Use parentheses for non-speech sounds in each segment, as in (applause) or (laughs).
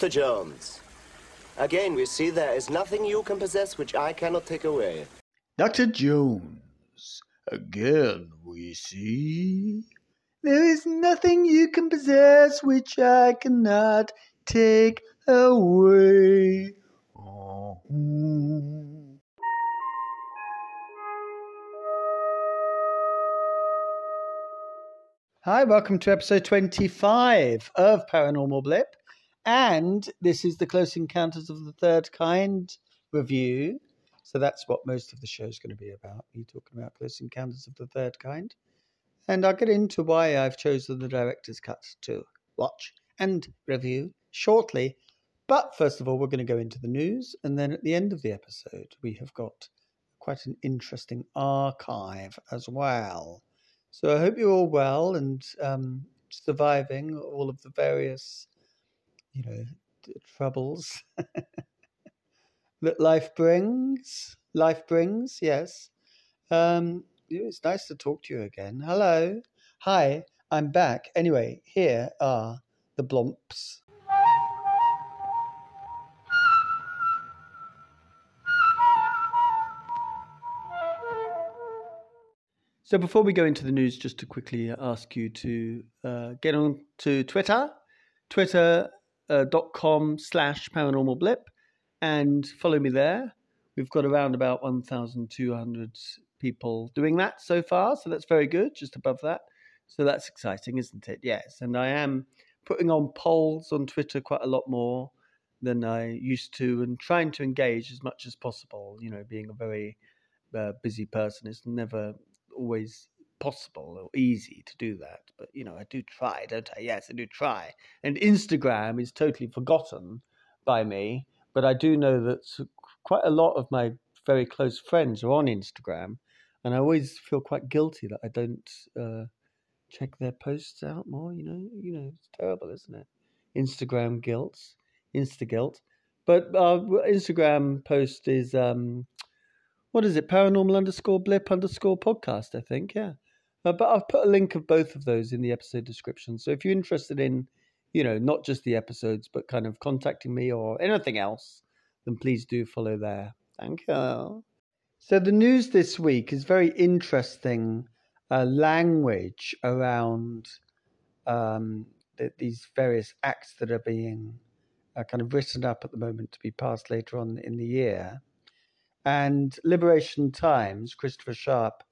Dr. Jones. Again, we see there is nothing you can possess which I cannot take away. Dr. Jones. Again, we see. There is nothing you can possess which I cannot take away. Hi, welcome to episode 25 of Paranormal Blip. And this is the Close Encounters of the Third Kind review. So that's what most of the show is going to be about. Me talking about Close Encounters of the Third Kind. And I'll get into why I've chosen the director's cut to watch and review shortly. But first of all, we're going to go into the news. And then at the end of the episode, we have got quite an interesting archive as well. So I hope you're all well and um, surviving all of the various, you know, troubles (laughs) that life brings. Life brings, yes. Um, it's nice to talk to you again. Hello. Hi, I'm back. Anyway, here are the blomps. So before we go into the news, just to quickly ask you to uh, get on to Twitter, twitter.com uh, .com slash paranormal blip, and follow me there. We've got around about 1,200 people doing that so far, so that's very good, just above that. So that's exciting, isn't it? Yes, and I am putting on polls on Twitter quite a lot more than I used to and trying to engage as much as possible. You know, being a very uh, busy person, it's never always possible or easy to do that. But you know, I do try, don't I? Yes, I do try. And Instagram is totally forgotten by me, but I do know that quite a lot of my very close friends are on Instagram, and I always feel quite guilty that I don't uh, check their posts out more. You know, you know, it's terrible, isn't it? Instagram guilt, Insta guilt. But uh, Instagram post is um, what is it? Paranormal underscore blip underscore podcast, I think. Yeah. Uh, but I've put a link of both of those in the episode description. So if you're interested in, you know, not just the episodes, but kind of contacting me or anything else, then please do follow there. Thank you. So the news this week is very interesting uh, language around um, the, these various acts that are being uh, kind of written up at the moment to be passed later on in the year. And Liberation Times, Christopher Sharp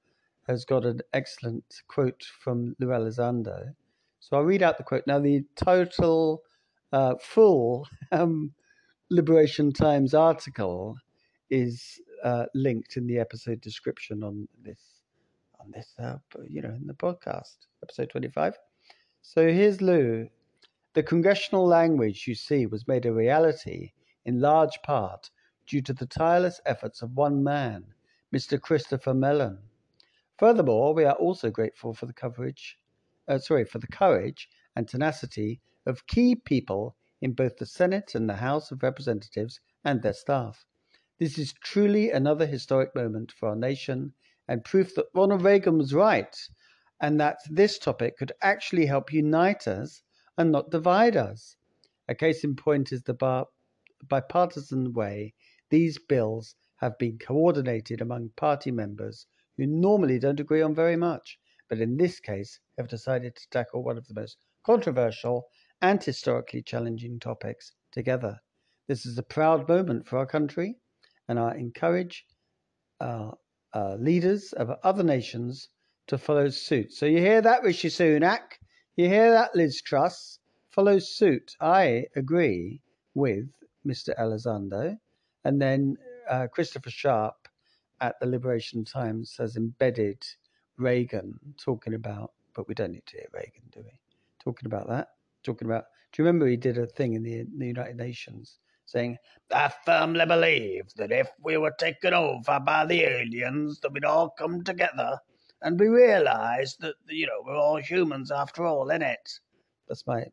has got an excellent quote from Lou Elizondo. So I'll read out the quote. Now, the total uh, full um, Liberation Times article is uh, linked in the episode description on this, on this, uh, you know, in the podcast, episode 25. So here's Lou. The congressional language you see was made a reality in large part due to the tireless efforts of one man, Mr. Christopher Mellon. Furthermore, we are also grateful for the coverage, uh, sorry, for the courage and tenacity of key people in both the Senate and the House of Representatives and their staff. This is truly another historic moment for our nation and proof that Ronald Reagan was right and that this topic could actually help unite us and not divide us. A case in point is the bar- bipartisan way these bills have been coordinated among party members who normally don't agree on very much, but in this case have decided to tackle one of the most controversial and historically challenging topics together. This is a proud moment for our country, and I encourage our, our leaders of other nations to follow suit. So you hear that, Rishi Sunak? You hear that, Liz Truss? Follow suit. I agree with Mr. Elizondo. And then uh, Christopher Sharp at the Liberation Times has embedded Reagan talking about, but we don't need to hear Reagan, do we? Talking about that, talking about. Do you remember he did a thing in the, in the United Nations saying, "I firmly believe that if we were taken over by the aliens, that we'd all come together and we realise that you know we're all humans after all, innit?" That's my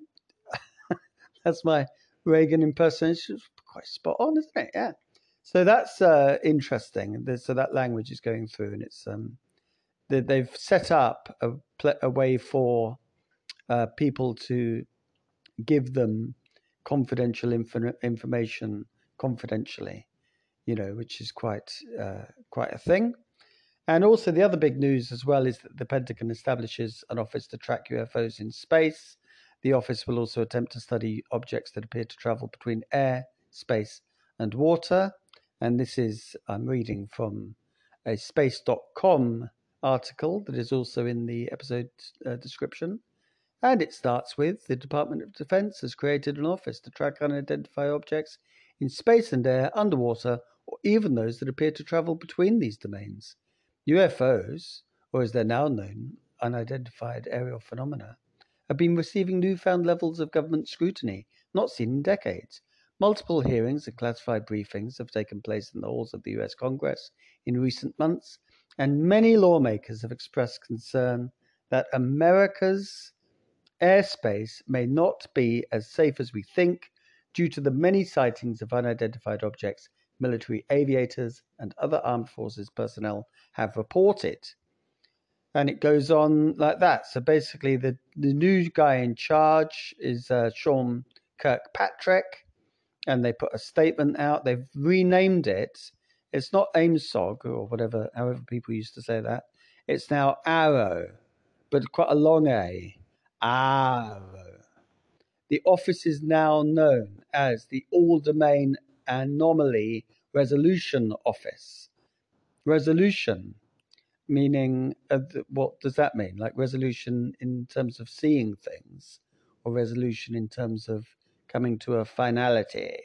(laughs) that's my Reagan impersonation quite spot on, isn't it? Yeah. So that's uh, interesting. So that language is going through, and it's um, they've set up a, a way for uh, people to give them confidential inf- information confidentially, you know, which is quite uh, quite a thing. And also, the other big news as well is that the Pentagon establishes an office to track UFOs in space. The office will also attempt to study objects that appear to travel between air, space, and water. And this is, I'm reading from a space.com article that is also in the episode uh, description. And it starts with the Department of Defense has created an office to track unidentified objects in space and air, underwater, or even those that appear to travel between these domains. UFOs, or as they're now known, unidentified aerial phenomena, have been receiving newfound levels of government scrutiny not seen in decades. Multiple hearings and classified briefings have taken place in the halls of the US Congress in recent months, and many lawmakers have expressed concern that America's airspace may not be as safe as we think due to the many sightings of unidentified objects military aviators and other armed forces personnel have reported. And it goes on like that. So basically, the, the new guy in charge is uh, Sean Kirkpatrick, and they put a statement out. They've renamed it. It's not AIMSOG or whatever, however people used to say that. It's now Arrow, but quite a long A. AARO. The office is now known as the All Domain Anomaly Resolution Office. Resolution, meaning, uh, what does that mean? Like resolution in terms of seeing things, or resolution in terms of coming to a finality?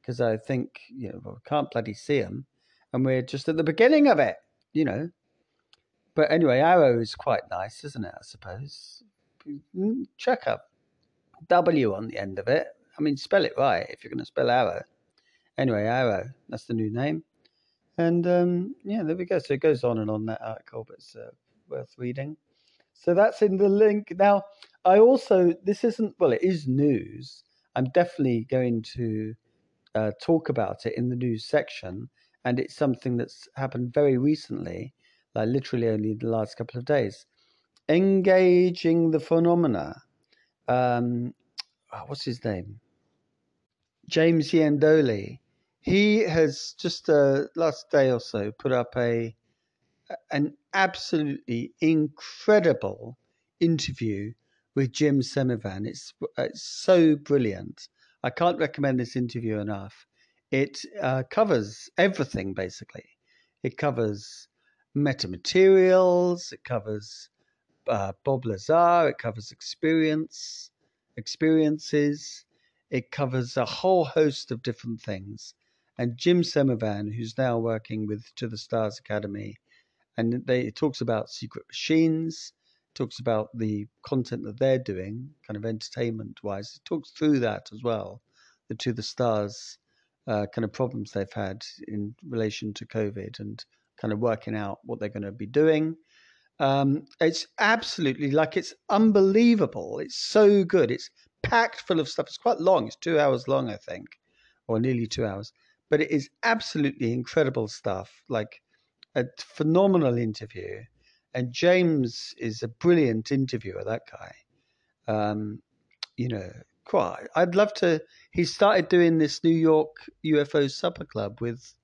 Because I think, you know, we can't bloody see them, and we're just at the beginning of it, you know. But anyway, Arrow is quite nice, isn't it? I suppose. Mm, check up W on the end of it. I mean, spell it right if you're going to spell arrow. Anyway, arrow, that's the new name. And um, yeah, there we go. So it goes on and on that article, but it's uh, worth reading. So that's in the link. Now, I also, this isn't, well, it is news. I'm definitely going to uh, talk about it in the news section. And it's something that's happened very recently, like literally only the last couple of days. Engaging the phenomena um, oh, what's his name? James Iandoli. He has just uh, last day or so put up a an absolutely incredible interview with Jim Semivan. It's it's so brilliant. I can't recommend this interview enough. It uh, covers everything basically. It covers metamaterials. It covers uh, Bob Lazar. It covers experience, experiences. It covers a whole host of different things. And Jim Semivan, who's now working with To the Stars Academy, and they, it talks about secret machines, talks about the content that they're doing, kind of entertainment wise. It talks through that as well, the To the Stars uh, kind of problems they've had in relation to COVID and kind of working out what they're going to be doing. Um, it's absolutely like it's unbelievable. It's so good. It's packed full of stuff. It's quite long. It's two hours long, I think, or nearly two hours. But it is absolutely incredible stuff. Like a phenomenal interview. And James is a brilliant interviewer. That guy. Um, you know, quite. I'd love to. He started doing this New York UFO Supper Club with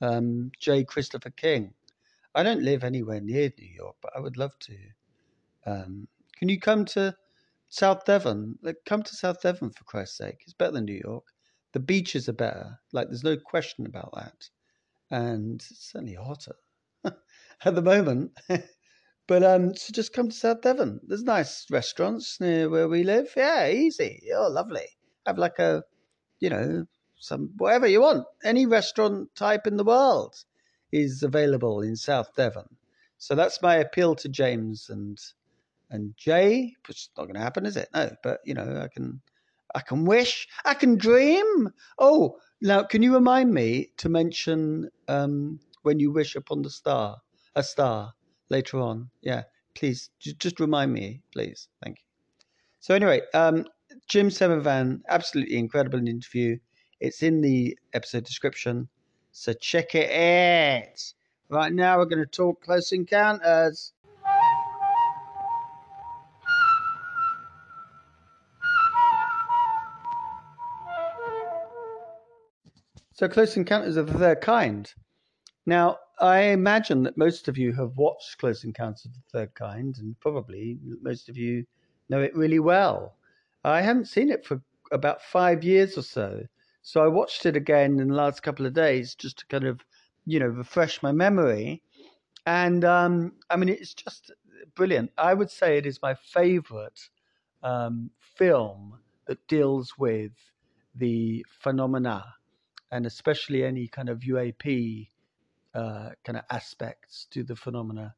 um, J. Christopher King I don't live anywhere near New York, but I would love to. Um, can you come to South Devon? Like, come to South Devon for Christ's sake. It's better than New York. The beaches are better. Like, there's no question about that. And it's certainly hotter (laughs) at the moment. (laughs) but um, so just come to South Devon. There's nice restaurants near where we live. Yeah, easy. Oh, lovely. Have like a, you know, some whatever you want. Any restaurant type in the world is available in South Devon. So that's my appeal to James and and Jay. It's not going to happen, is it? No, but you know, I can I can wish, I can dream. Oh, now can you remind me to mention um, when you wish upon the star, a star later on? Yeah, please, just remind me, please. Thank you. So anyway, um, Jim Semivan, absolutely incredible interview. It's in the episode description. So check it out. Right now, we're going to talk Close Encounters. So, Close Encounters of the Third Kind. Now, I imagine that most of you have watched Close Encounters of the Third Kind, and probably most of you know it really well. I haven't seen it for about five years or so, so I watched it again in the last couple of days just to kind of, you know, refresh my memory. And um, I mean, it's just brilliant. I would say it is my favorite um, film that deals with the phenomena and especially any kind of UAP uh, kind of aspects to the phenomena.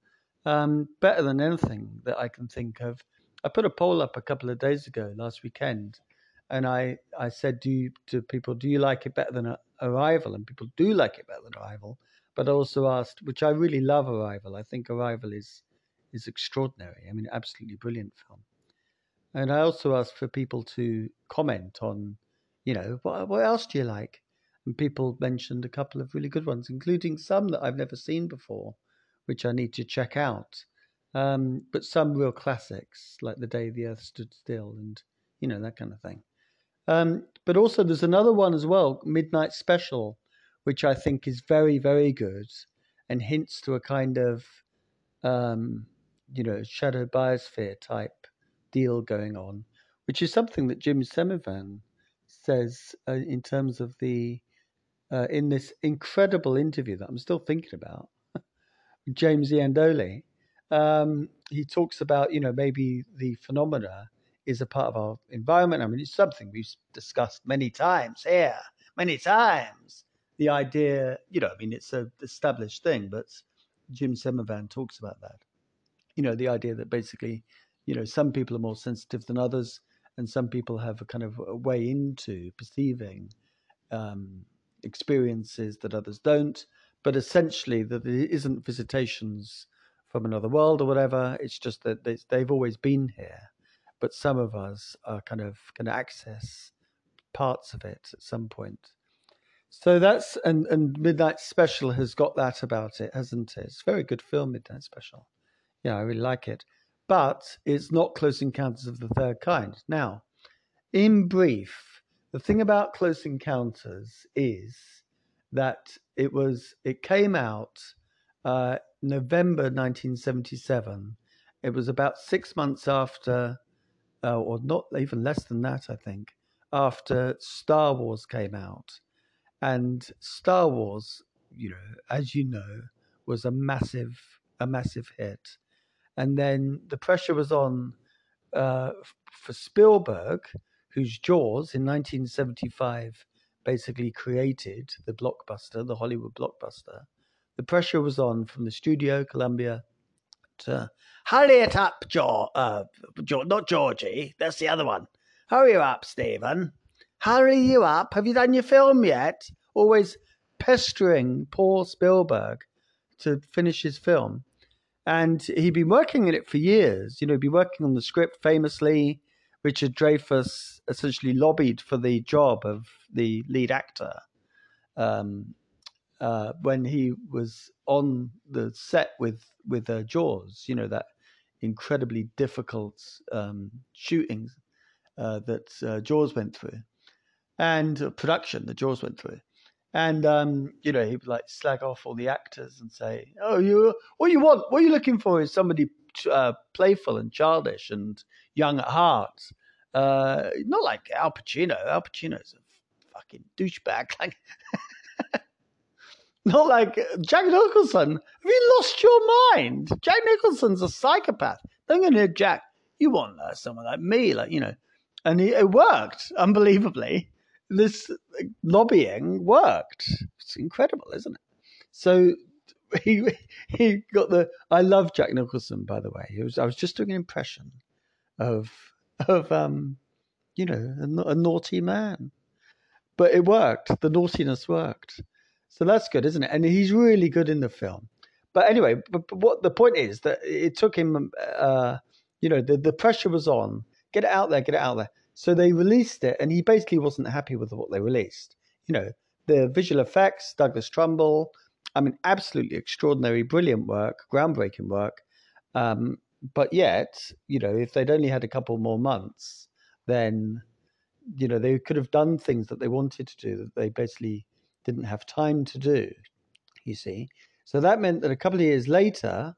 Um, better than anything that I can think of. I put a poll up a couple of days ago, last weekend, and I, I said do you, to people, do you like it better than Arrival? And people do like it better than Arrival. But I also asked, which I really love Arrival. I think Arrival is is extraordinary. I mean, absolutely brilliant film. And I also asked for people to comment on, you know, what, what else do you like? And people mentioned a couple of really good ones, including some that I've never seen before, which I need to check out. Um, but some real classics, like The Day the Earth Stood Still and, you know, that kind of thing. Um, but also, there's another one as well, Midnight Special, which I think is very, very good and hints to a kind of, um, you know, shadow biosphere type deal going on, which is something that Jim Semivan says uh, in terms of the uh, in this incredible interview that I'm still thinking about, (laughs) James Iandoli. Um, he talks about you know maybe the phenomena is a part of our environment. I mean, it's something we've discussed many times here, many times. The idea, you know, I mean, it's a established thing, but Jim Semivan talks about that. You know, the idea that basically you know, some people are more sensitive than others, and some people have a kind of a way into perceiving um, experiences that others don't. But essentially, that it isn't visitations from another world or whatever. It's just that they, they've always been here, but some of us are kind of going to access parts of it at some point. So that's and and Midnight Special has got that about it, hasn't it? It's a very good film, Midnight Special. Yeah, I really like it but it's not Close Encounters of the Third Kind. Now, in brief, the thing about Close Encounters is that it was it came out uh, November 1977. It was about six months after, uh, or not even less than that, I think, after Star Wars came out, and Star Wars, you know, as you know, was a massive a massive hit and then the pressure was on uh, for Spielberg, whose Jaws in 1975 basically created the blockbuster, the Hollywood blockbuster. The pressure was on from the studio, Columbia, to hurry it up, Jaw, uh, not Georgie, that's the other one. Hurry you up, Stephen. Hurry you up. Have you done your film yet? Always pestering poor Spielberg to finish his film and he'd been working in it for years. You know, he'd been working on the script famously. Richard Dreyfuss essentially lobbied for the job of the lead actor um, uh, when he was on the set with with uh, Jaws. You know that incredibly difficult um, shooting uh, that uh, Jaws went through, and uh, production that Jaws went through. And um, you know, he would like slag off all the actors and say, "Oh, you, what you want, what are you're looking for is somebody uh, playful and childish and young at heart. Uh, not like Al Pacino. Al Pacino's a fucking douchebag. (laughs) Like, not like Jack Nicholson. Have you lost your mind? Jack Nicholson's a psychopath. Don't go near Jack. You want someone like me, like you know." And he, it worked unbelievably this lobbying worked. It's incredible, isn't it? So (laughs) he he got the. I love Jack Nicholson, by the way. Was I was just doing an impression of of um, you know, a, a naughty man, but it worked. The naughtiness worked. So that's good, isn't it? And he's really good in the film. But anyway, but, but what the point is that it took him, uh, you know, the, the pressure was on. Get it out there, get it out there. So they released it, and he basically wasn't happy with what they released. You know, the visual effects, Douglas Trumbull, I mean, absolutely extraordinary, brilliant work, groundbreaking work. Um, but yet, you know, if they'd only had a couple more months, then, you know, they could have done things that they wanted to do that they basically didn't have time to do. You see, so that meant that a couple of years later,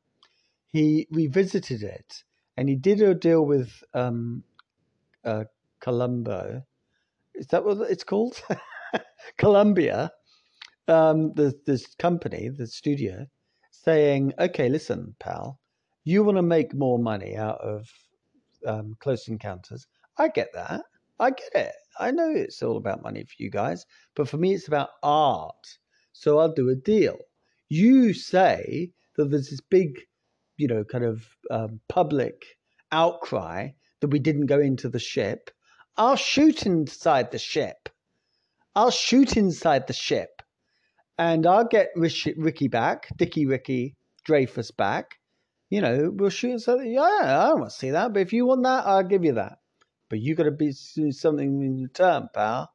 he revisited it and he did a deal with um, uh, Colombo. Is that what it's called? (laughs) Columbia, um, the this company, the studio, saying, "Okay, listen, pal, you want to make more money out of um, Close Encounters. I get that. I get it. I know it's all about money for you guys, but for me, it's about art. So I'll do a deal. You say that there's this big, you know, kind of um, public outcry that we didn't go into the ship. I'll shoot inside the ship. I'll shoot inside the ship. And I'll get Ricky back, Dicky Ricky Dreyfuss back. You know, we'll shoot something. Yeah, I don't want to see that. But if you want that, I'll give you that. But you got to be something in return, pal.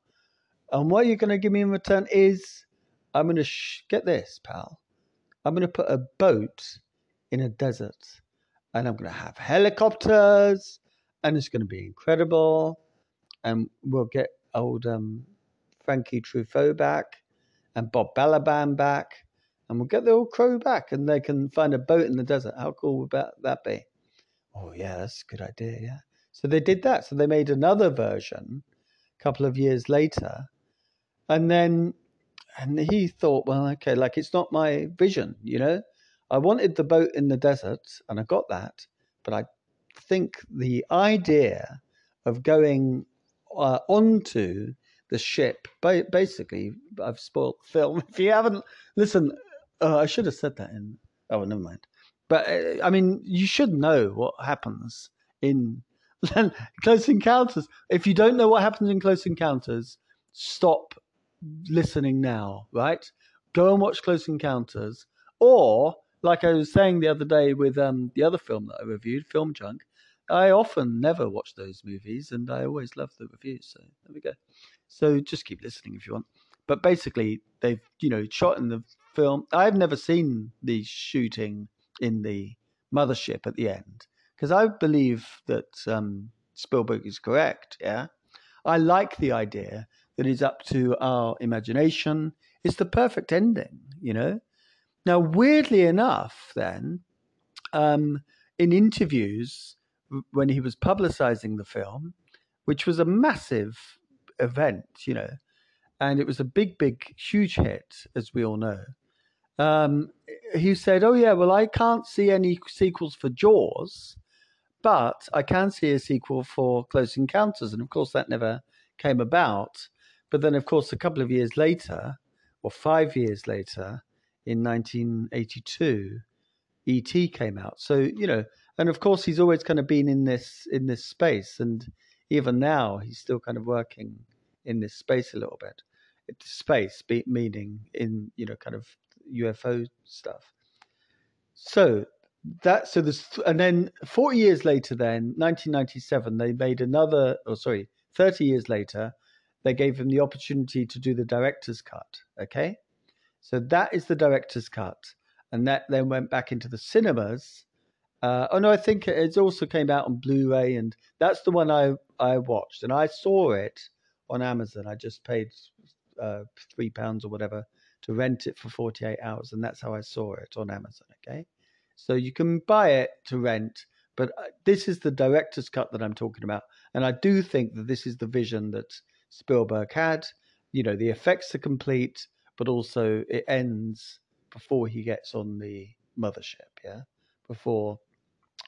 And what you're going to give me in return is I'm going to sh- get this, pal. I'm going to put a boat in a desert and I'm going to have helicopters and it's going to be incredible. And we'll get old um, Frankie Truffaut back and Bob Balaban back and we'll get the old crow back and they can find a boat in the desert. How cool would that be? Oh, yeah, that's a good idea, yeah. So they did that. So they made another version a couple of years later. And then and he thought, well, okay, like it's not my vision, you know. I wanted the boat in the desert, and I got that, but I think the idea of going uh, onto the ship, basically, I've spoiled the film. (laughs) If you haven't listened, uh, I should have said that in. Oh, never mind. But uh, I mean, you should know what happens in (laughs) Close Encounters. If you don't know what happens in Close Encounters, stop listening now, right? Go and watch Close Encounters. Or, like I was saying the other day with um, the other film that I reviewed, Film Junk, I often never watch those movies and I always love the reviews. So there we go. So just keep listening if you want. But basically, they've, you know, shot in the film. I've never seen the shooting in the mothership at the end because I believe that um, Spielberg is correct. Yeah. I like the idea that is up to our imagination It's the perfect ending, you know? Now, weirdly enough, then, um, in interviews when he was publicizing the film, which was a massive event, you know, and it was a big, big, huge hit, as we all know. Um, he said, "Oh yeah, well, I can't see any sequels for Jaws, but I can see a sequel for Close Encounters," and of course, that never came about. But then, of course, a couple of years later, or five years later, in 1982, E.T. came out. So you know, and of course, he's always kind of been in this in this space, and even now, he's still kind of working in this space a little bit. It's space, meaning in you know, kind of UFO stuff. So that so there's and then 40 years later then 1997 they made another or sorry 30 years later they gave him the opportunity to do the director's cut. Okay, so that is the director's cut, and that then went back into the cinemas. Uh, oh no, I think it also came out on Blu-ray, and that's the one I I watched, and I saw it on Amazon. I just paid uh, three pounds or whatever to rent it for 48 hours, and that's how I saw it on Amazon. Okay, so you can buy it to rent, but uh, this is the director's cut that I'm talking about, and I do think that this is the vision that Spielberg had. You know, the effects are complete, but also it ends before he gets on the mothership. Yeah, before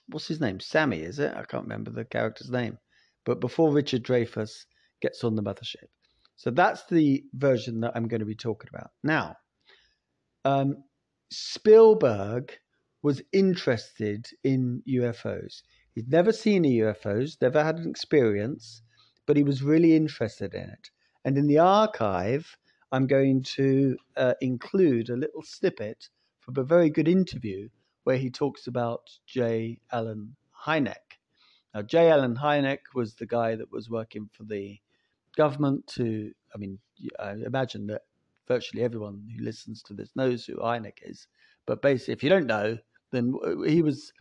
what's his name? Sammy, is it? I can't remember the character's name, but before Richard Dreyfuss gets on the mothership. So that's the version that I'm going to be talking about now. Um, Spielberg was interested in UFOs. He'd never seen a UFOs, never had an experience, but he was really interested in it. And in the archive, I'm going to uh, include a little snippet from a very good interview where he talks about J. Allen Hynek. Now, J. Allen Hynek was the guy that was working for the government to, I mean, I imagine that virtually everyone who listens to this knows who Hynek is. But basically, if you don't know, then he was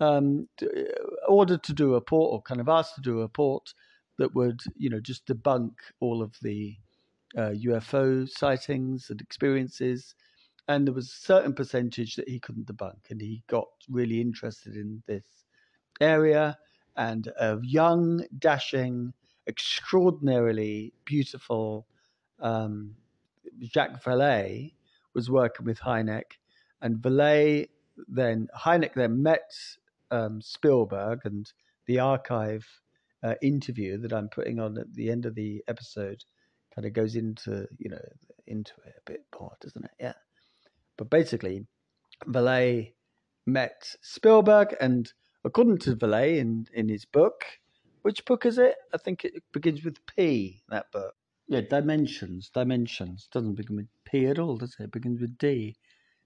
um, ordered to do a report or kind of asked to do a report that would, you know, just debunk all of the uh, UFO sightings and experiences, and there was a certain percentage that he couldn't debunk, and he got really interested in this area. And a young, dashing, extraordinarily beautiful um, Jacques Vallée was working with Hynek, and Vallée then Hynek then met um, Spielberg, and the archive uh, interview that I'm putting on at the end of the episode kind of goes into you know into it a bit more, doesn't it? Yeah. But basically, Vallée met Spielberg, and according to Vallée in in his book, which book is it? I think it begins with P. That book. Yeah, Dimensions. Dimensions doesn't begin with P at all, does it? It begins with D.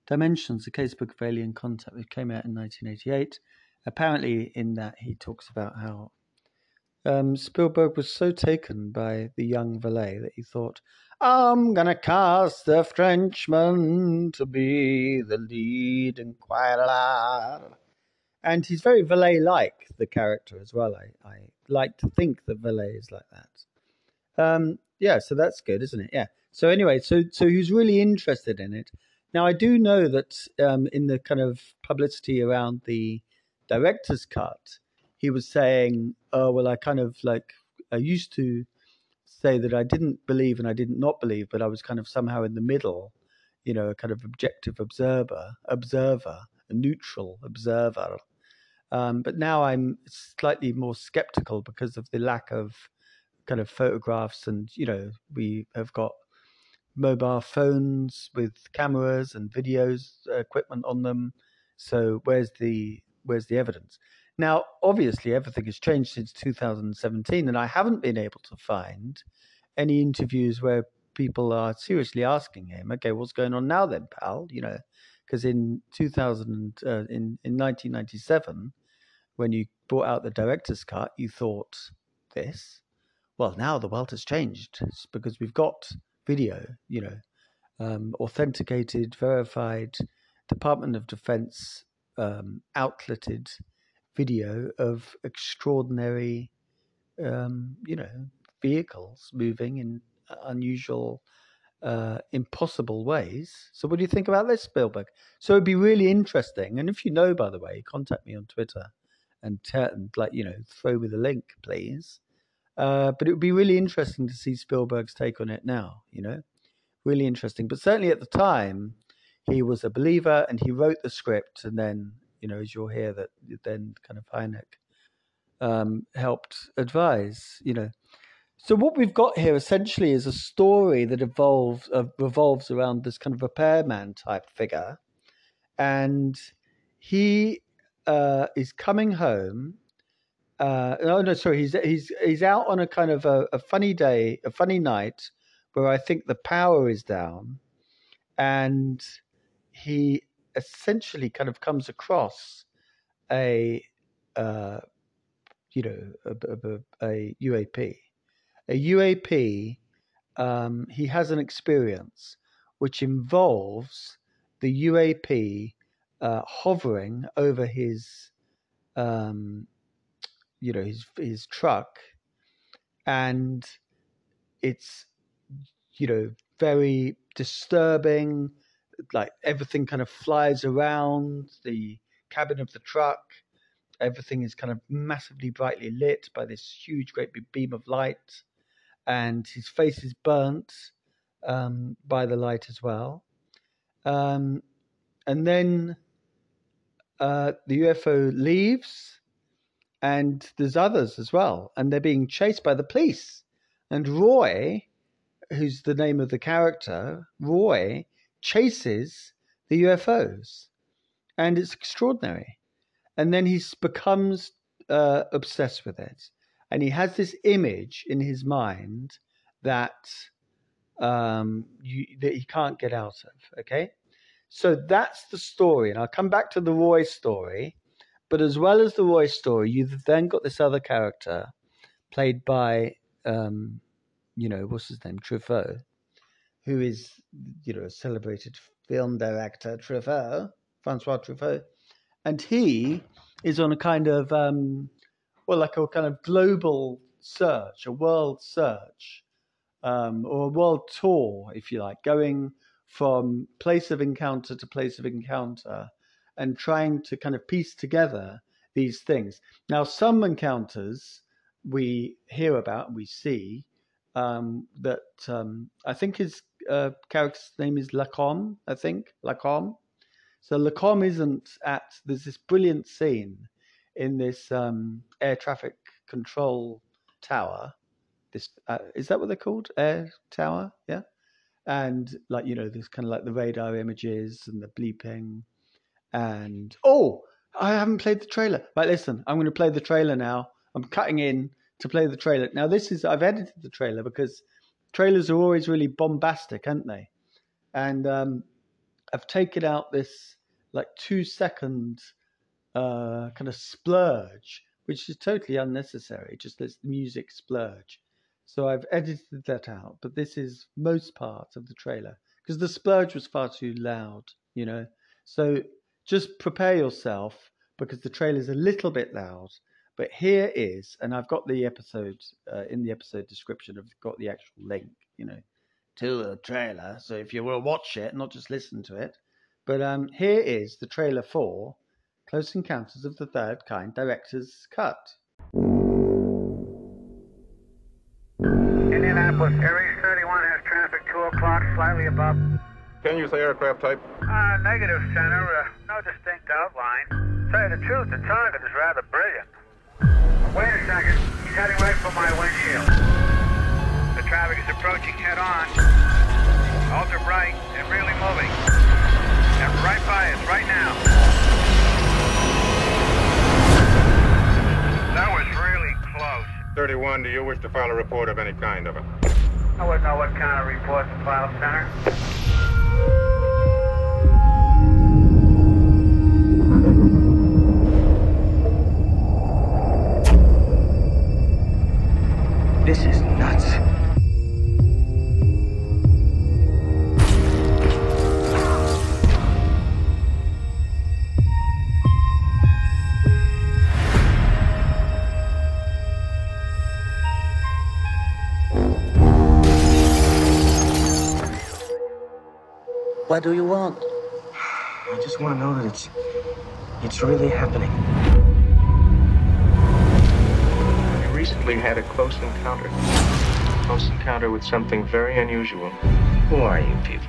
Dimensions, the casebook of alien contact, which came out in 1988. Apparently, in that he talks about how um, Spielberg was so taken by the young Vallée that he thought, I'm gonna cast the Frenchman to be the lead in inquirer. And he's very Vallée like, the character as well. I, I like to think that Vallée is like that. Um, yeah, so that's good, isn't it? Yeah. So anyway, so so he's really interested in it. Now I do know that um, in the kind of publicity around the director's cut, he was saying, "Oh well, I kind of like I used to say that I didn't believe and I didn't not believe, but I was kind of somehow in the middle, you know, a kind of objective observer, observer, a neutral observer. Um, but now I'm slightly more skeptical because of the lack of kind of photographs, and you know, we have got mobile phones with cameras and videos uh, equipment on them. So where's the where's the evidence? Now, obviously, everything has changed since 2017, and I haven't been able to find any interviews where people are seriously asking him, "Okay, what's going on now, then, pal?" You know, because in 2000, uh, in in 1997, when you brought out the director's cut, you thought this. Well, now the world has changed because we've got video, you know, um, authenticated, verified, Department of Defense um, outletted video of extraordinary, um, you know, vehicles moving in unusual, uh, impossible ways. So, what do you think about this, Spielberg? So, it'd be really interesting. And if you know, by the way, contact me on Twitter and, t- and like, you know, throw me the link, please. Uh, but it would be really interesting to see Spielberg's take on it now, you know, really interesting. But certainly at the time, he was a believer and he wrote the script and then you know, as you'll hear that then kind of Hynek um, helped advise, you know. So what we've got here essentially is a story that evolves uh, revolves around this kind of repairman type figure, and he uh, is coming home. Uh, oh no, sorry, he's he's he's out on a kind of a, a funny day, a funny night, where I think the power is down, and he essentially kind of comes across a uh, you know a, a, a, UAP. A UAP. Um, he has an experience which involves the UAP uh, hovering over his um, you know his his truck, and it's you know very disturbing like everything kind of flies around the cabin of the truck. Everything is kind of massively brightly lit by this huge, great big beam of light, and his face is burnt um, by the light as well. Um, and then uh, the UFO leaves, and there's others as well, and they're being chased by the police. And Roy, who's the name of the character, Roy chases the UFOs, and it's extraordinary. And then he becomes uh, obsessed with it, and he has this image in his mind that um, you, that he can't get out of. Okay, so that's the story, and I'll come back to the Roy story. But as well as the Roy story, you've then got this other character played by, um, you know, what's his name, Truffaut, who is, you know, a celebrated film director, Truffaut, Francois Truffaut, and he is on a kind of, um, well, like a kind of global search, a world search um, or a world tour, if you like, going from place of encounter to place of encounter and trying to kind of piece together these things. Now, some encounters we hear about, we see um, that um, I think his uh, character's name is Lacombe, I think, Lacombe. So Lacombe isn't at, there's this brilliant scene in this um, air traffic control tower. This uh, is that what they're called? Air tower, yeah. And like you know, there's kind of like the radar images and the bleeping, and oh, I haven't played the trailer. Right, listen, I'm going to play the trailer now. I'm cutting in to play the trailer. Now, this is I've edited the trailer because trailers are always really bombastic, aren't they? And um, I've taken out this like two second uh, kind of splurge, which is totally unnecessary. Just this music splurge. So I've edited that out, but this is most part of the trailer because the splurge was far too loud, you know. So just prepare yourself because the trailer is a little bit loud. But here is, and I've got the episode uh, in the episode description. I've got the actual link, you know, to the trailer. So if you will watch it, not just listen to it. But um, here is the trailer for Close Encounters of the Third Kind Director's Cut. Indianapolis, Air East 31 has traffic 2 o'clock, slightly above. Can you say aircraft type? Uh, negative, Center. Uh, no distinct outline. Tell you the truth, the target is rather brilliant. Wait a second. He's heading right for my windshield. The traffic is approaching head on. Ultra bright and really moving. And right by us, right now. That was really close. 31, do you wish to file a report of any kind of it? I wouldn't know what kind of report to file, Center. What do you want? I just want to know that it's it's really happening. I recently had a close encounter. Close encounter with something very unusual. Who are you people?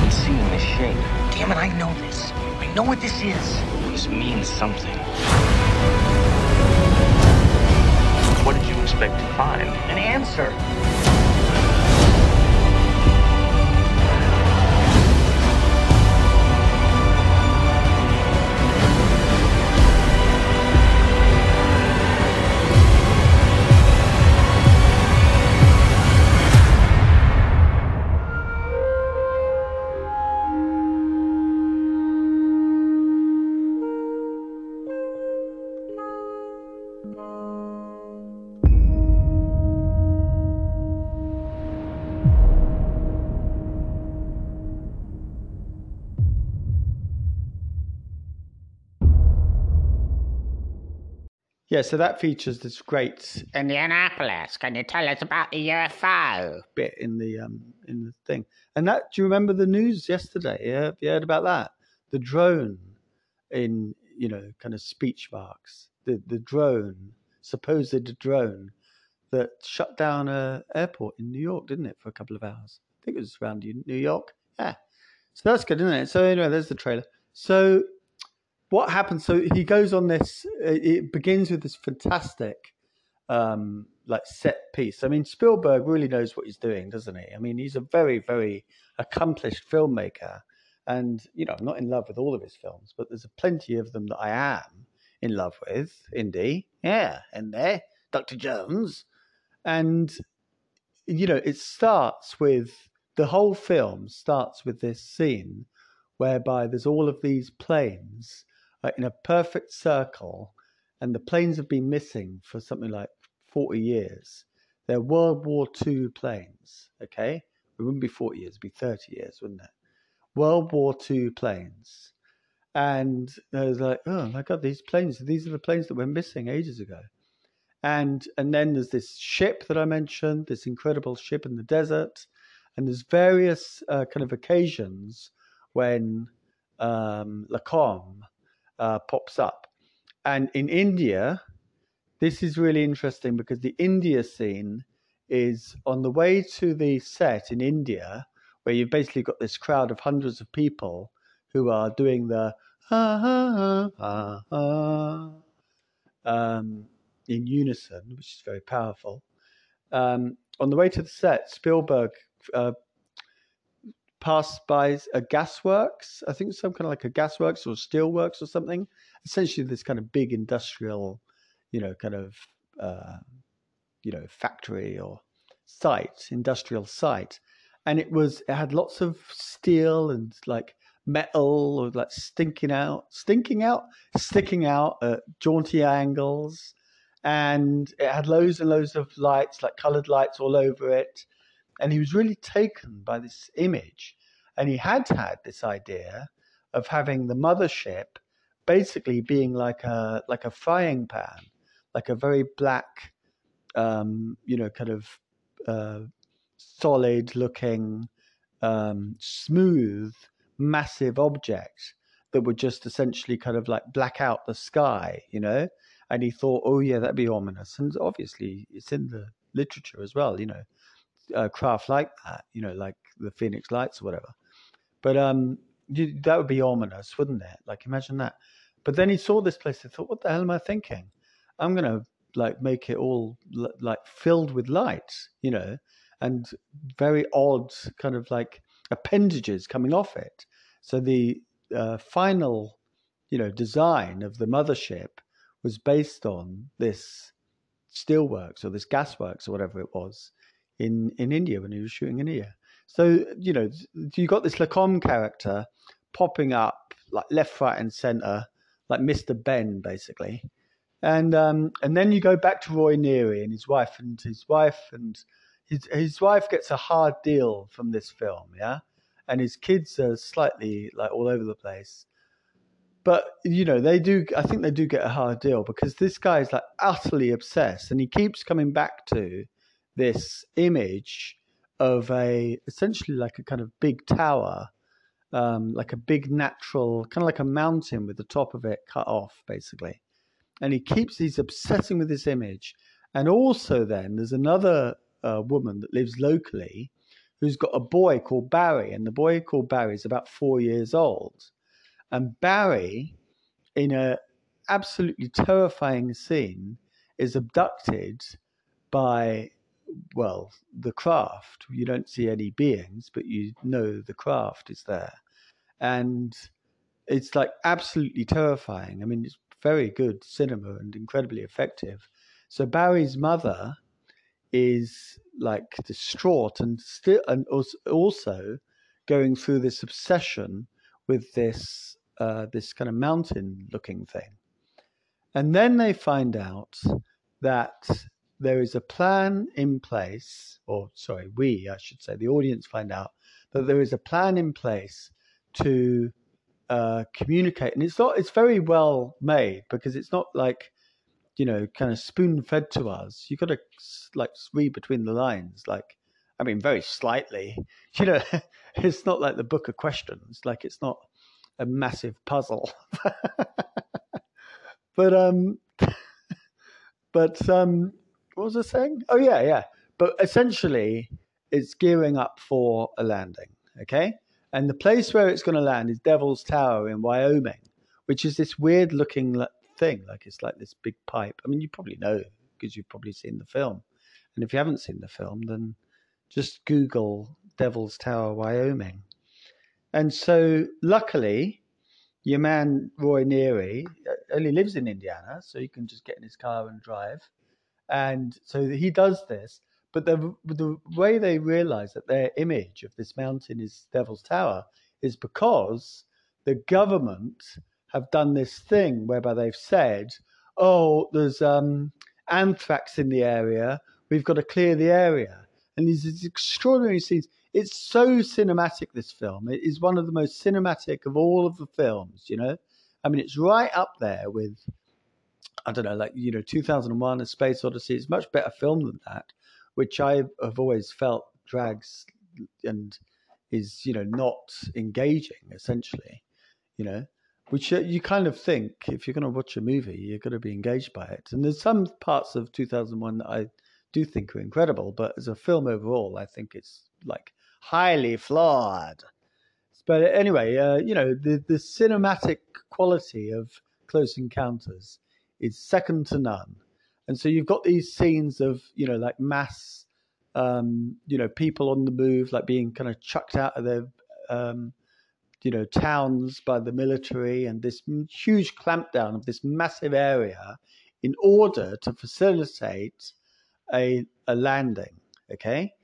I'm seeing the shape. Damn it, I know this. I know what this is. This means something. Expect to find? An answer. Yeah, so that features this great Indianapolis, can you tell us about the UFO? bit in the um in the thing. And that do you remember the news yesterday? Yeah, have you heard about that? The drone in you know kind of speech marks. The the drone, supposed drone, that shut down a airport in New York, didn't it, for a couple of hours? I think it was around New York. Yeah. So that's good, isn't it? So anyway, there's the trailer. So what happens? So he goes on this. It begins with this fantastic, um, like set piece. I mean, Spielberg really knows what he's doing, doesn't he? I mean, he's a very, very accomplished filmmaker, and you know, I'm not in love with all of his films, but there's plenty of them that I am in love with. Indy, yeah, and there, Doctor Jones, and you know, it starts with the whole film starts with this scene whereby there's all of these planes in a perfect circle, and the planes have been missing for something like 40 years. They're World War II planes, okay? It wouldn't be 40 years, it'd be 30 years, wouldn't it? World War II planes. And I was like, oh my God, these planes, these are the planes that were missing ages ago. And and then there's this ship that I mentioned, this incredible ship in the desert. And there's various uh, kind of occasions when um, Lacombe uh, pops up. And in India, this is really interesting because the India scene is on the way to the set in India, where you've basically got this crowd of hundreds of people who are doing the ah, ah, ah, um, in unison, which is very powerful. Um, on the way to the set, Spielberg uh, passed by a gasworks. I think some kind of like a gasworks or steelworks or something. Essentially, this kind of big industrial, you know, kind of uh, you know factory or site, industrial site, and it was it had lots of steel and like metal or like stinking out, stinking out, sticking out at jaunty angles, and it had loads and loads of lights, like coloured lights all over it. And he was really taken by this image, and he had had this idea of having the mothership basically being like a like a frying pan, like a very black, um, you know, kind of uh, solid looking, um, smooth, massive object that would just essentially kind of like black out the sky, you know? And he thought, oh, yeah, that'd be ominous. And obviously, it's in the literature as well, you know, uh, craft like that, you know, like the Phoenix Lights or whatever. But um, you, that would be ominous, wouldn't it? Like, imagine that. But then he saw this place and thought, what the hell am I thinking? I'm going to like make it all like filled with lights, you know, and very odd kind of like appendages coming off it. So the uh, final, you know, design of the mothership was based on this steelworks or this gasworks or whatever it was in in India when he was shooting in India. So you know, you got this Lacombe character popping up like left, right, and center, like Mister Benn, basically. And um, and then you go back to Roy Neary and his wife and his wife and his his wife gets a hard deal from this film, yeah, and his kids are slightly like all over the place. But you know they do. I think they do get a hard deal because this guy is like utterly obsessed, and he keeps coming back to this image of a essentially like a kind of big tower, um, like a big natural, kind of like a mountain with the top of it cut off, basically. And he keeps he's obsessing with this image. And also, then there's another uh, woman that lives locally who's got a boy called Barry, and the boy called Barry is about four years old. And Barry, in a absolutely terrifying scene, is abducted by well the craft. You don't see any beings, but you know the craft is there, and it's like absolutely terrifying. I mean, it's very good cinema and incredibly effective. So Barry's mother is like distraught and still and also going through this obsession with this uh, this kind of mountain looking thing and then they find out that there is a plan in place or sorry we i should say the audience find out that there is a plan in place to uh, communicate and it's not it's very well made because it's not like you know, kind of spoon fed to us. You've got to like read between the lines. Like, I mean, very slightly. (laughs) You know, (laughs) it's not like the book of questions. Like, it's not a massive puzzle. (laughs) but um, but um, what was I saying? Oh yeah, yeah. But essentially, it's gearing up for a landing. Okay, and the place where it's going to land is Devil's Tower in Wyoming, which is this weird looking thing. Like it's like this big pipe. I mean, you probably know because you've probably seen the film. And if you haven't seen the film, then just Google Devil's Tower, Wyoming. And so, luckily, your man Roy Neary uh, only lives in Indiana, so he can just get in his car and drive. And so he does this. But the the way they realize that their image of this mountain is Devil's Tower is because the government have done this thing whereby they've said, "Oh, there's um, anthrax in the area. We've got to clear the area." And these extraordinary scenes. it's so cinematic. This film it is one of the most cinematic of all of the films. You know, I mean, it's right up there with I don't know, like you know, 2001: A Space Odyssey. It's much better film than that, which I have always felt drags and is you know not engaging essentially. You know, which uh, you kind of think if you're going to watch a movie, you're going to be engaged by it. And there's some parts of 2001 that I do think are incredible, but as a film overall, I think it's like highly flawed. But anyway, uh, you know, the, the cinematic quality of Close Encounters is second to none. And so you've got these scenes of, you know, like mass, um, you know, people on the move, like being kind of chucked out of their, um, you know, towns by the military and this huge clampdown of this massive area in order to facilitate a, a landing. Okay.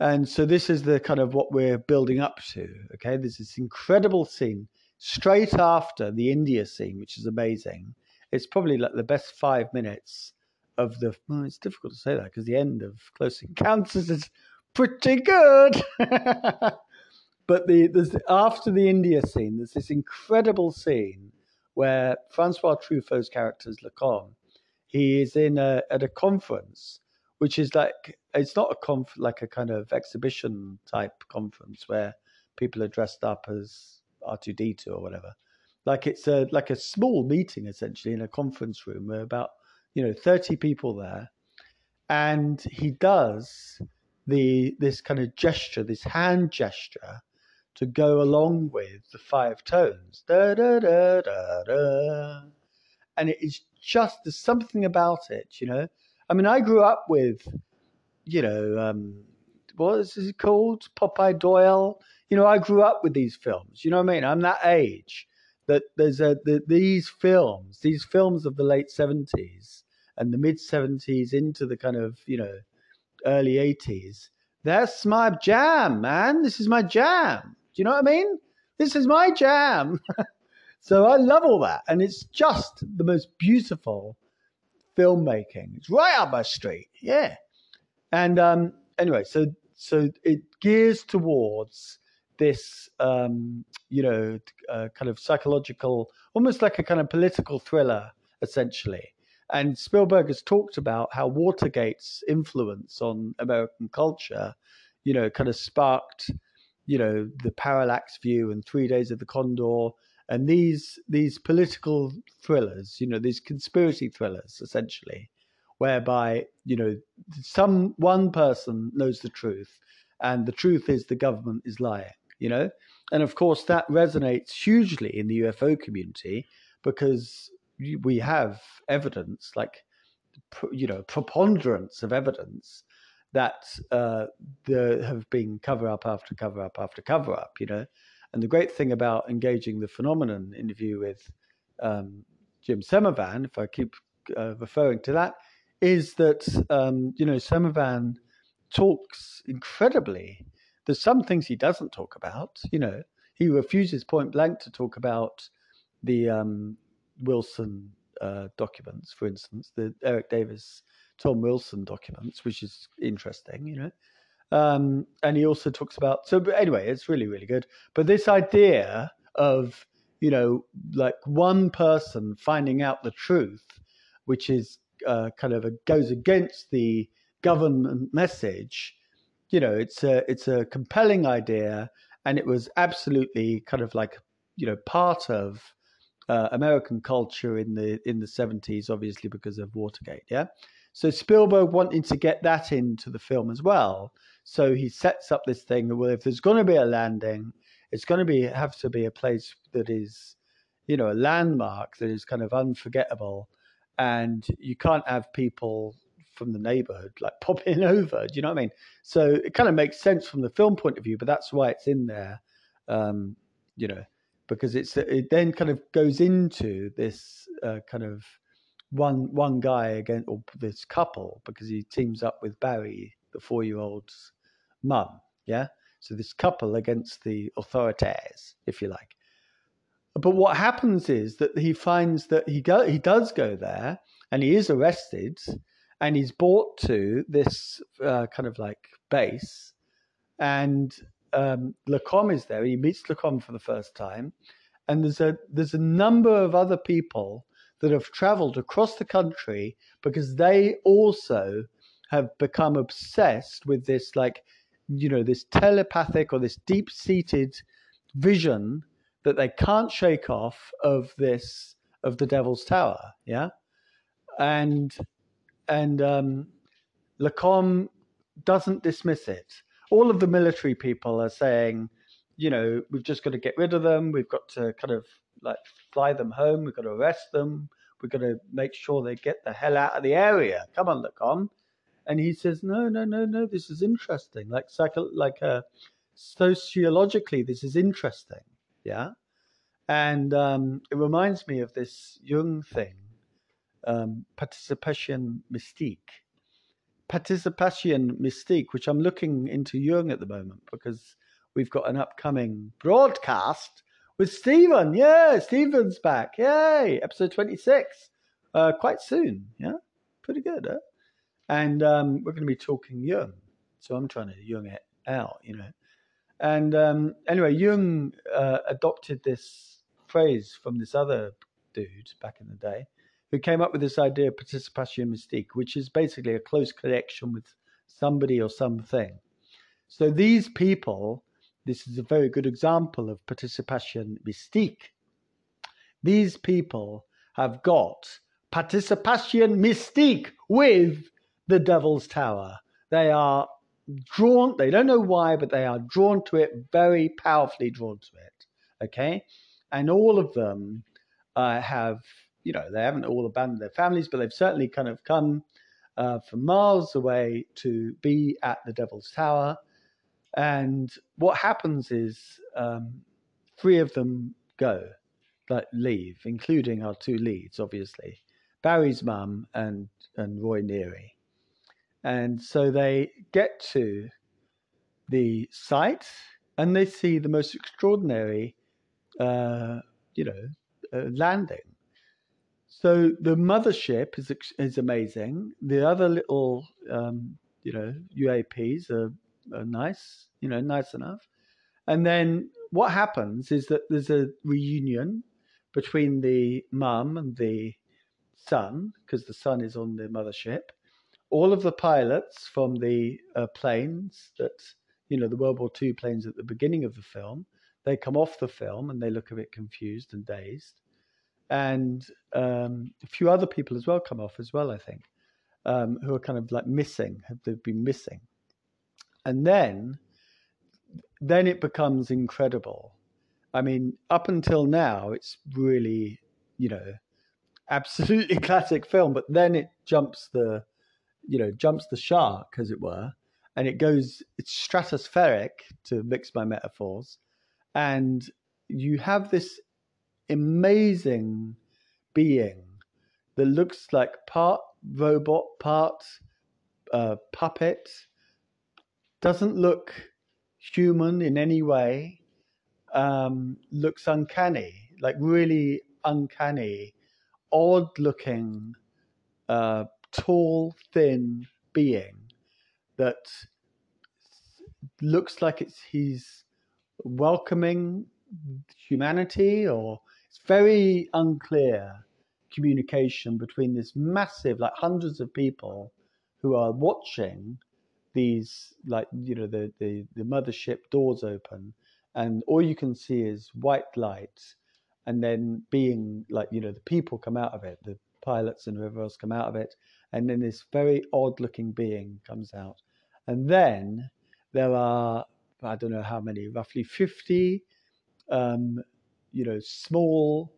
And so this is the kind of what we're building up to. Okay. There's this incredible scene straight after the India scene, which is amazing. It's probably like the best five minutes of the. Well, it's difficult to say that because the end of Close Encounters is pretty good. (laughs) but the there's after the India scene, there's this incredible scene where Francois Truffaut's character is Lacombe. He is in a, at a conference, which is like it's not a conf like a kind of exhibition type conference where people are dressed up as R two D two or whatever. Like it's a like a small meeting essentially in a conference room where about you know thirty people there, and he does the this kind of gesture, this hand gesture, to go along with the five tones. Da da da da da. And it is just there's something about it, you know. I mean, I grew up with, you know, um, what is it called? Popeye Doyle. You know, I grew up with these films. You know what I mean? I'm that age that there's a the, these films, these films of the late seventies and the mid seventies into the kind of you know early eighties. That's my jam, man. This is my jam. Do you know what I mean? This is my jam. (laughs) so I love all that, and it's just the most beautiful filmmaking. It's right up my street. Yeah. And um, anyway, so so it gears towards this, um, you know, uh, kind of psychological, almost like a kind of political thriller, essentially. And Spielberg has talked about how Watergate's influence on American culture, you know, kind of sparked, you know, the parallax view and Three Days of the Condor, and these these political thrillers, you know, these conspiracy thrillers, essentially, whereby you know some one person knows the truth, and the truth is the government is lying you know? And of course, that resonates hugely in the UFO community because we have evidence, like, you know, preponderance of evidence that uh, there have been cover up after cover up after cover up, you know? And the great thing about engaging the phenomenon interview with um, Jim Semivan, if I keep uh, referring to that, is that, um, you know, Semivan talks incredibly there's some things he doesn't talk about. You know, he refuses point blank to talk about the um, Wilson uh, documents, for instance, the Eric Davis, Tom Wilson documents, which is interesting. You know. Um, and he also talks about so anyway it's really really good but this idea of you know like one person finding out the truth which is uh, kind of a, goes against the government message you know, it's a it's a compelling idea, and it was absolutely kind of like you know part of uh, American culture in the in the seventies, obviously because of Watergate. Yeah, so Spielberg wanting to get that into the film as well. So he sets up this thing. Well, if there's going to be a landing, it's going to be have to be a place that is, you know, a landmark that is kind of unforgettable, and you can't have people from the neighborhood, like (laughs) popping over. Do you know what I mean? So it kind of makes sense from the film point of view, but that's why it's in there, um, you know, because it's it then kind of goes into this uh, kind of one one guy again or this couple because he teams up with Barry, the four year old's mum. Yeah, so this couple against the authorities, if you like. But what happens is that he finds that he go he does go there and he is arrested and he's brought to this uh, kind of like base. And um, Lacombe is there. He meets Lacombe for the first time, and there's a there's a number of other people that have travelled across the country because they also have become obsessed with this like you know this telepathic or this deep seated vision that they can't shake off of this of the devil's tower yeah? And and um lacombe doesn't dismiss it. All of the military people are saying you know we've just got to get rid of them. We've got to kind of like fly them home. We've got to arrest them. We've got to make sure they get the hell out of the area. Come on lacombe. And he says no no no no this is interesting. Like psycho like uh sociologically this is interesting. Yeah? And um, it reminds me of this Jung thing, um, participation mystique. Participation mystique, which I'm looking into Jung at the moment because we've got an upcoming broadcast with Stephen. Yeah, Stephen's back. Yay, episode 26. Uh, quite soon. Yeah, pretty good. Huh? And um, we're going to be talking Jung. So I'm trying to Jung it out, you know. And um, anyway, Jung uh, adopted this phrase from this other dude back in the day who came up with this idea of participation mystique, which is basically a close connection with somebody or something. So these people, this is a very good example of participation mystique. These people have got participation mystique with the Devil's Tower. They are drawn, they don't know why, but they are drawn to it, very powerfully drawn to it. Okay? And all of them uh, have, you know, they haven't all abandoned their families, but they've certainly kind of come uh, from miles away to be at the Devil's Tower. And what happens is um, three of them go, like leave, including our two leads, obviously, Barry's mum and and Roy Neary. And so they get to the site and they see the most extraordinary, uh, you know, uh, landing. So the mothership is is amazing. The other little, um, you know, UAPs are, are nice, you know, nice enough. And then what happens is that there's a reunion between the mum and the son, because the son is on the mothership. All of the pilots from the uh, planes that, you know, the World War II planes at the beginning of the film, they come off the film and they look a bit confused and dazed. And um, a few other people as well come off as well, I think, um, who are kind of like missing, have they've been missing. And then, then it becomes incredible. I mean, up until now, it's really, you know, absolutely (laughs) classic film. But then it jumps the, you know, jumps the shark, as it were, and it goes. It's stratospheric to mix my metaphors, and you have this amazing being that looks like part robot, part uh, puppet, doesn't look human in any way, um, looks uncanny, like really uncanny, odd looking, uh, tall, thin being that looks like it's he's welcoming humanity or very unclear communication between this massive like hundreds of people who are watching these like you know the the, the mothership doors open and all you can see is white light and then being like you know the people come out of it the pilots and whoever else come out of it and then this very odd looking being comes out. And then there are i don't know how many roughly 50 um, you know, small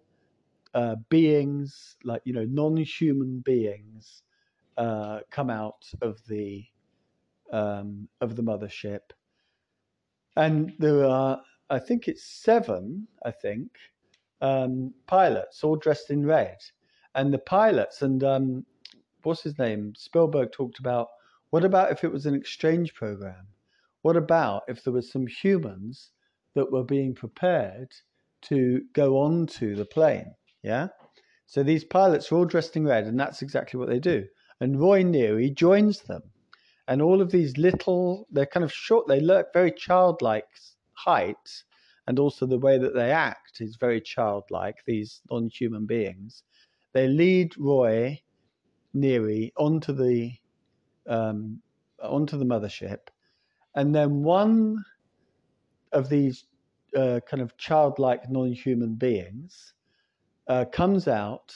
uh, beings, like you know, non-human beings, uh, come out of the um, of the mothership, and there are, I think it's seven, I think, um, pilots all dressed in red, and the pilots and um, what's his name? Spielberg talked about what about if it was an exchange program? What about if there were some humans that were being prepared to go on to the plane. Yeah. So these pilots are all dressed in red, and that's exactly what they do. And Roy Neary joins them. and all of these little they're kind of short they look very childlike height and also the way that they act is very childlike these non-human beings they lead roy neary onto the um, onto the mothership and then one of these uh, kind of childlike non-human beings uh, comes out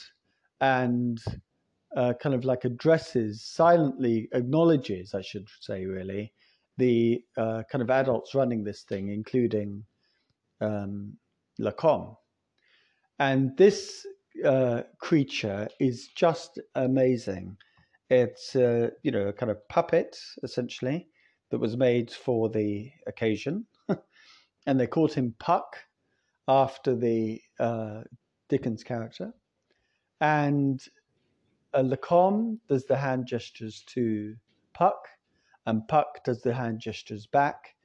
and uh, kind of like addresses, silently acknowledges, I should say, really, the uh, kind of adults running this thing, including um, Lacombe. And this uh, creature is just amazing. It's, you know, a kind of puppet, essentially, that was made for the occasion. And they called him Puck after the uh, Dickens character. And uh, Lacombe does the hand gestures to Puck, and Puck does the hand gestures back.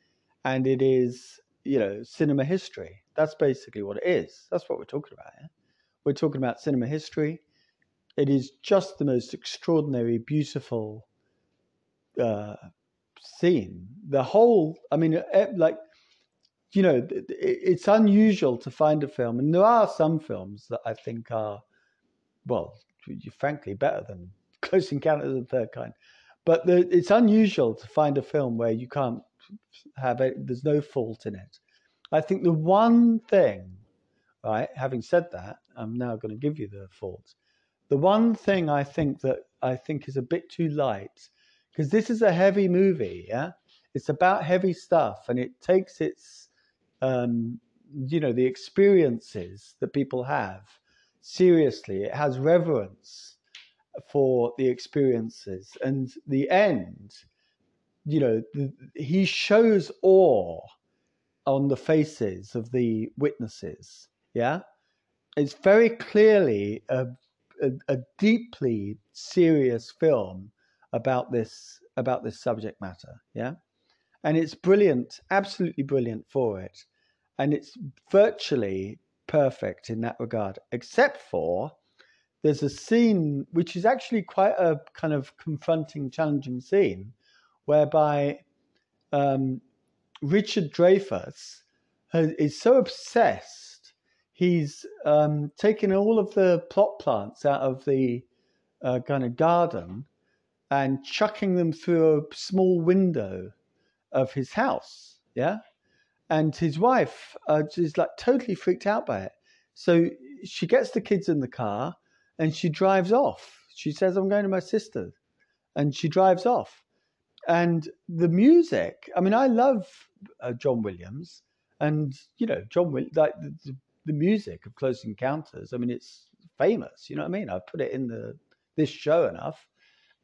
And it is, you know, cinema history. That's basically what it is. That's what we're talking about. We're talking about cinema history. It is just the most extraordinary, beautiful uh, scene. The whole, I mean, like, you know, it's unusual to find a film, and there are some films that I think are, well, frankly, better than (laughs) Close Encounters of the Third Kind. But the, it's unusual to find a film where you can't have it, there's no fault in it. I think the one thing, right, having said that, I'm now going to give you the faults. The one thing I think that I think is a bit too light because this is a heavy movie. Yeah, it's about heavy stuff, and it takes its, um, you know, the experiences that people have seriously. It has reverence for the experiences, and the end. You know, the, he shows awe on the faces of the witnesses. Yeah, it's very clearly a, a, a deeply serious film about this about this subject matter. Yeah, and it's brilliant, absolutely brilliant for it, and it's virtually perfect in that regard, except for there's a scene which is actually quite a kind of confronting, challenging scene, whereby um, Richard Dreyfuss is so obsessed, he's um, taken all of the plot plants out of the uh, kind of garden and chucking them through a small window of his house. Yeah. And his wife uh, is like totally freaked out by it. So she gets the kids in the car and she drives off. She says, I'm going to my sister. And she drives off. And the music, I mean, I love uh, John Williams. And, you know, John like the, the music of Close Encounters, I mean, it's famous. You know what I mean? I've put it in the this show enough.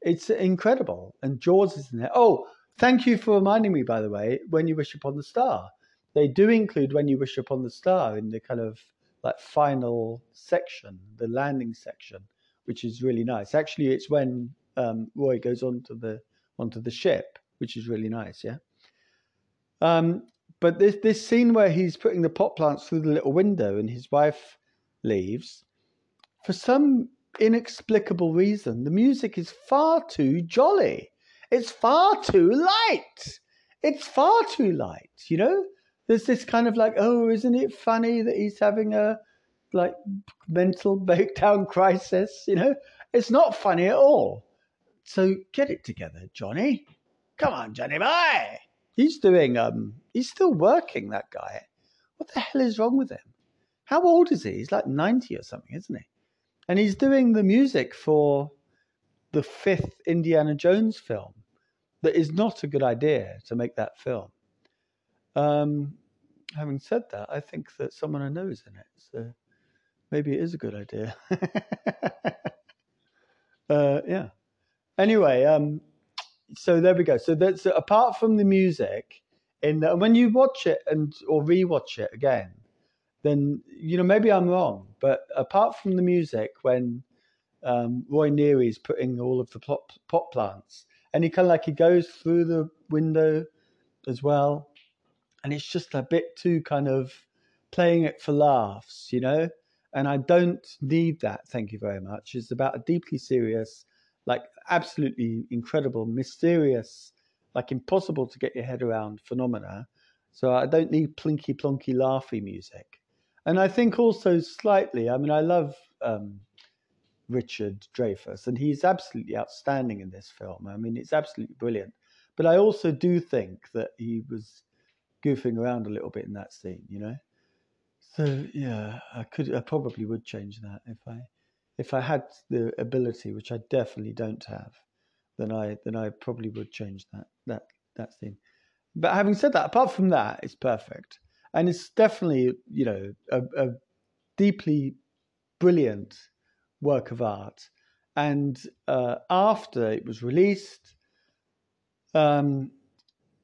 It's incredible. And Jaws is in there. Oh, thank you for reminding me, by the way, When You Wish Upon the Star. They do include When You Wish Upon the Star in the kind of like final section, the landing section, which is really nice. Actually, it's when um, Roy goes onto the onto the ship, which is really nice. Yeah. Um, but this this scene where he's putting the pot plants through the little window and his wife leaves, for some inexplicable reason, the music is far too jolly. It's far too light. It's far too light, you know? There's this kind of like, oh, isn't it funny that he's having a like mental (laughs) breakdown crisis, you know? It's not funny at all. So get it together, Johnny. Come on, Johnny boy. He's doing um he's still working, that guy. What the hell is wrong with him? How old is he? He's like 90 or something, isn't he? and he's doing the music for the fifth Indiana Jones film. That is not a good idea to make that film. Um, having said that, I think that someone I know is in it, so maybe it is a good idea. (laughs) uh, yeah. Anyway, um, so there we go. So that's apart from the music, in the, when you watch it and or rewatch it again, then you know maybe I'm wrong, but apart from the music, when um, Roy Neary is putting all of the pot plants, and he kind of like he goes through the window as well, and it's just a bit too kind of playing it for laughs, you know. And I don't need that. Thank you very much. It's about a deeply serious like absolutely incredible, mysterious, like impossible to get your head around phenomena. So I don't need plinky plonky laughy music. And I think also slightly, I mean, I love um, Richard Dreyfuss, and he's absolutely outstanding in this film. I mean, it's absolutely brilliant. But I also do think that he was goofing around a little bit in that scene, you know. So yeah, I could, I probably would change that if I, if I had the ability, which I definitely don't have, then I, then I probably would change that, that, that scene. But having said that, apart from that, it's perfect, and it's definitely, you know, a, a deeply brilliant work of art. And uh, after it was released, um,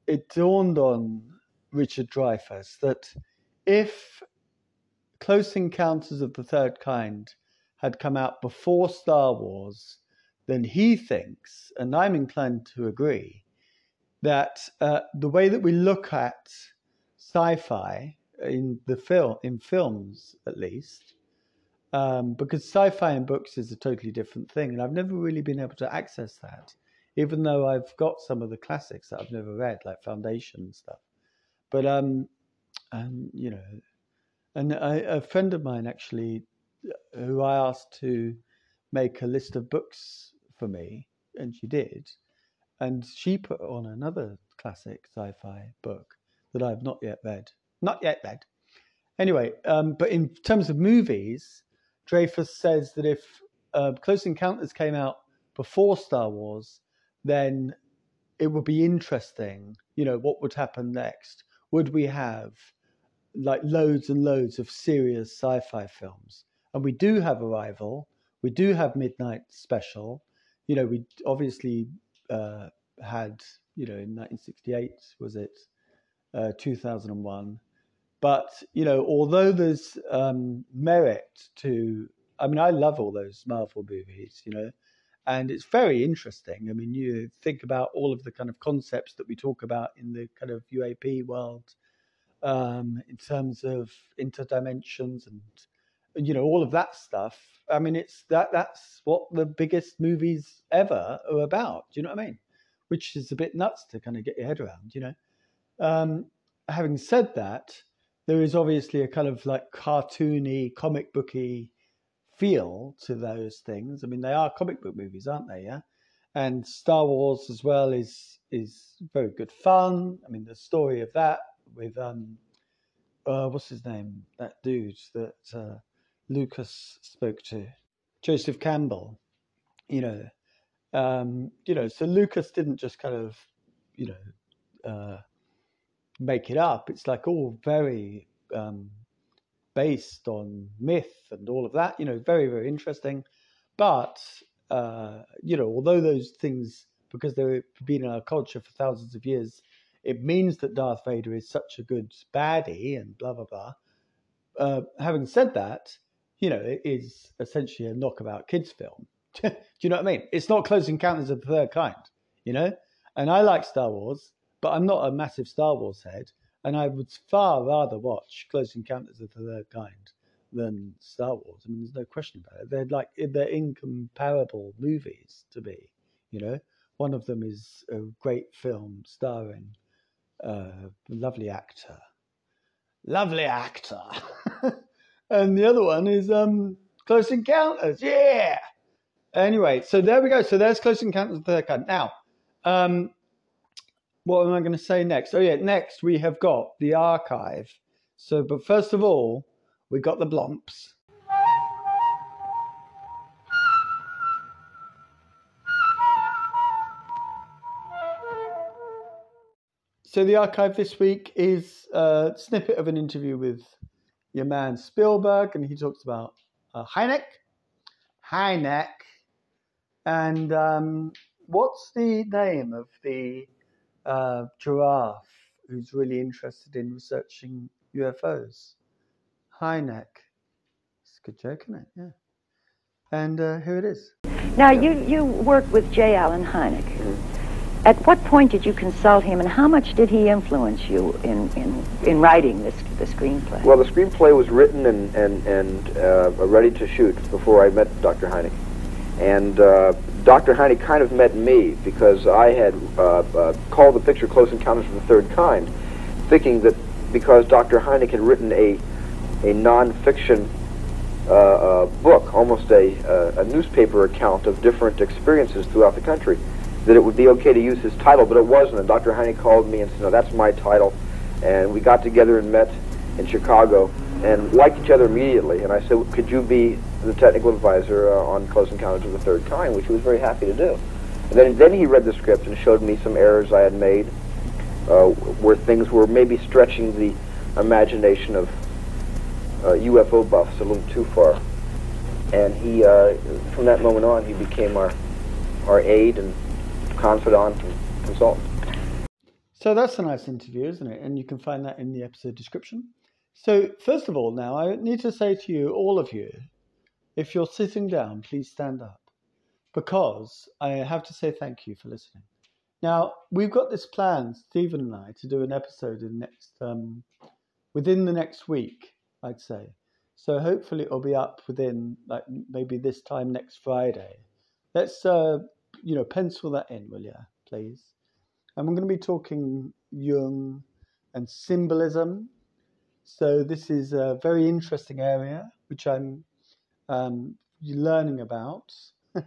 it dawned on Richard Dreyfuss that if Close Encounters of the Third Kind had come out before Star Wars, then he thinks, and I'm inclined to agree, that uh, the way that we look at sci-fi in the film, in films at least, um, because sci-fi in books is a totally different thing, and I've never really been able to access that, even though I've got some of the classics that I've never read, like Foundation and stuff. But um, and you know, and I, a friend of mine actually, who I asked to make a list of books for me, and she did, and she put on another classic sci-fi book that I've not yet read, not yet read. Anyway, um, but in terms of movies, Dreyfuss says that if uh, Close Encounters came out before Star Wars, then it would be interesting. You know, what would happen next? Would we have like loads and loads of serious sci-fi films? And we do have Arrival. We do have Midnight Special. You know, we obviously uh, had, you know, in 1968 was it, uh, 2001 but you know, although there's um, merit to, I mean, I love all those Marvel movies, you know, and it's very interesting. I mean, you think about all of the kind of concepts that we talk about in the kind of UAP world, um, in terms of interdimensions and you know all of that stuff. I mean, it's that that's what the biggest movies ever are about. Do you know what I mean? Which is a bit nuts to kind of get your head around. You know. Um, having said that, there is obviously a kind of like cartoony, comic booky feel to those things. I mean, they are comic book movies, aren't they? Yeah, and Star Wars as well is is very good fun. I mean, the story of that with um, uh, what's his name? That dude that uh, Lucas spoke to, Joseph Campbell. You know, um, you know. So Lucas didn't just kind of, you know, uh, make it up. It's like all very um, based on myth and all of that. You know, very very interesting. But uh, you know, although those things, because they've been in our culture for thousands of years, it means that Darth Vader is such a good baddie and blah blah blah. Uh, having said that, you know, it is essentially a knockabout kids film. (laughs) Do you know what I mean? It's not Close Encounters of the Third Kind, you know. And I like Star Wars, but I'm not a massive Star Wars head, and I would far rather watch Close Encounters of the Third Kind than Star Wars. I mean, there's no question about it. They're like they're incomparable movies to me. You know, one of them is a great film starring a lovely actor, lovely actor, (laughs) and the other one is um, Close Encounters. Yeah. Anyway, so there we go. So there's Close Encounters of the Third Kind. Now, um, what am I going to say next? Oh yeah, next we have got the archive. So, but first of all, we got the blomps. So the archive this week is a snippet of an interview with your man Spielberg, and he talks about uh, Hynek, Hynek, and um, what's the name of the uh, giraffe who's really interested in researching UFOs. Hynek. It's a good joke, isn't it? Yeah. And uh, here it is. Now, you, you work with J. Allen Hynek. At what point did you consult him, and how much did he influence you in, in, in writing this the screenplay? Well, the screenplay was written and, and, and uh, ready to shoot before I met Dr. Hynek. And uh, Dr. Hynek kind of met me because I had uh, uh, called the picture Close Encounters of the Third Kind, thinking that because Dr. Hynek had written a, a nonfiction uh, uh, book, almost a, uh, a newspaper account of different experiences throughout the country, that it would be okay to use his title, but it wasn't. And Dr. Hynek called me and said, no, that's my title. And we got together and met in Chicago and liked each other immediately. And I said, could you be the technical advisor uh, on Close Encounters of the Third Kind, which he was very happy to do. And then, then he read the script and showed me some errors I had made uh, where things were maybe stretching the imagination of uh, UFO buffs a little too far. And he, uh, from that moment on, he became our, our aide and confidant and consultant. So that's a nice interview, isn't it? And you can find that in the episode description. So, first of all, now I need to say to you, all of you, if you're sitting down, please stand up because I have to say thank you for listening. Now, we've got this plan, Stephen and I, to do an episode in next um, within the next week, I'd say. So hopefully it'll be up within like maybe this time next Friday. Let's uh, you know pencil that in, will you, please? And we're going to be talking Jung and symbolism. So this is a very interesting area which I'm um, learning about. (laughs)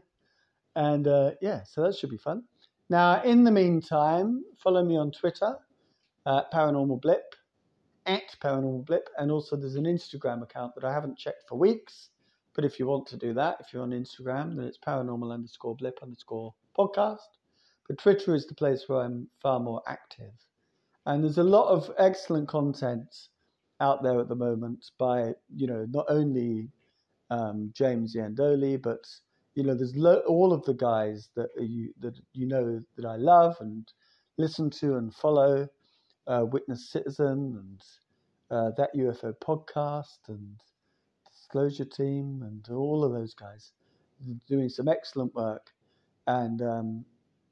and uh, yeah, so that should be fun. Now, in the meantime, follow me on Twitter at Paranormal Blip, at Paranormal Blip, and also there's an Instagram account that I haven't checked for weeks. But if you want to do that, if you're on Instagram, then it's paranormal underscore blip underscore podcast. But Twitter is the place where I'm far more active. And there's a lot of excellent content out there at the moment by, you know, not only um, James Iandoli, but you know, there's lo- all of the guys that you that you know that I love and listen to and follow, uh, Witness Citizen and uh, that UFO podcast and Disclosure Team and all of those guys doing some excellent work. And um,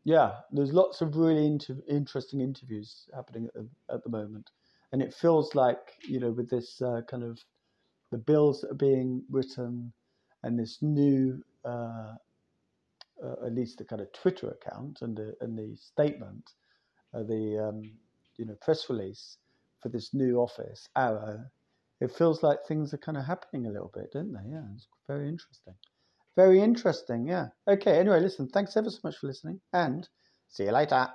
yeah, there's lots of really inter- interesting interviews happening at the, at the moment, and it feels like you know with this uh, kind of the bills that are being written and this new, uh, uh, at least the kind of Twitter account and the and the statement, uh, the um, you know press release for this new office, AARO, it feels like things are kind of happening a little bit, don't they? Yeah, it's very interesting. Very interesting, yeah. Okay, anyway, listen, thanks ever so much for listening and see you later.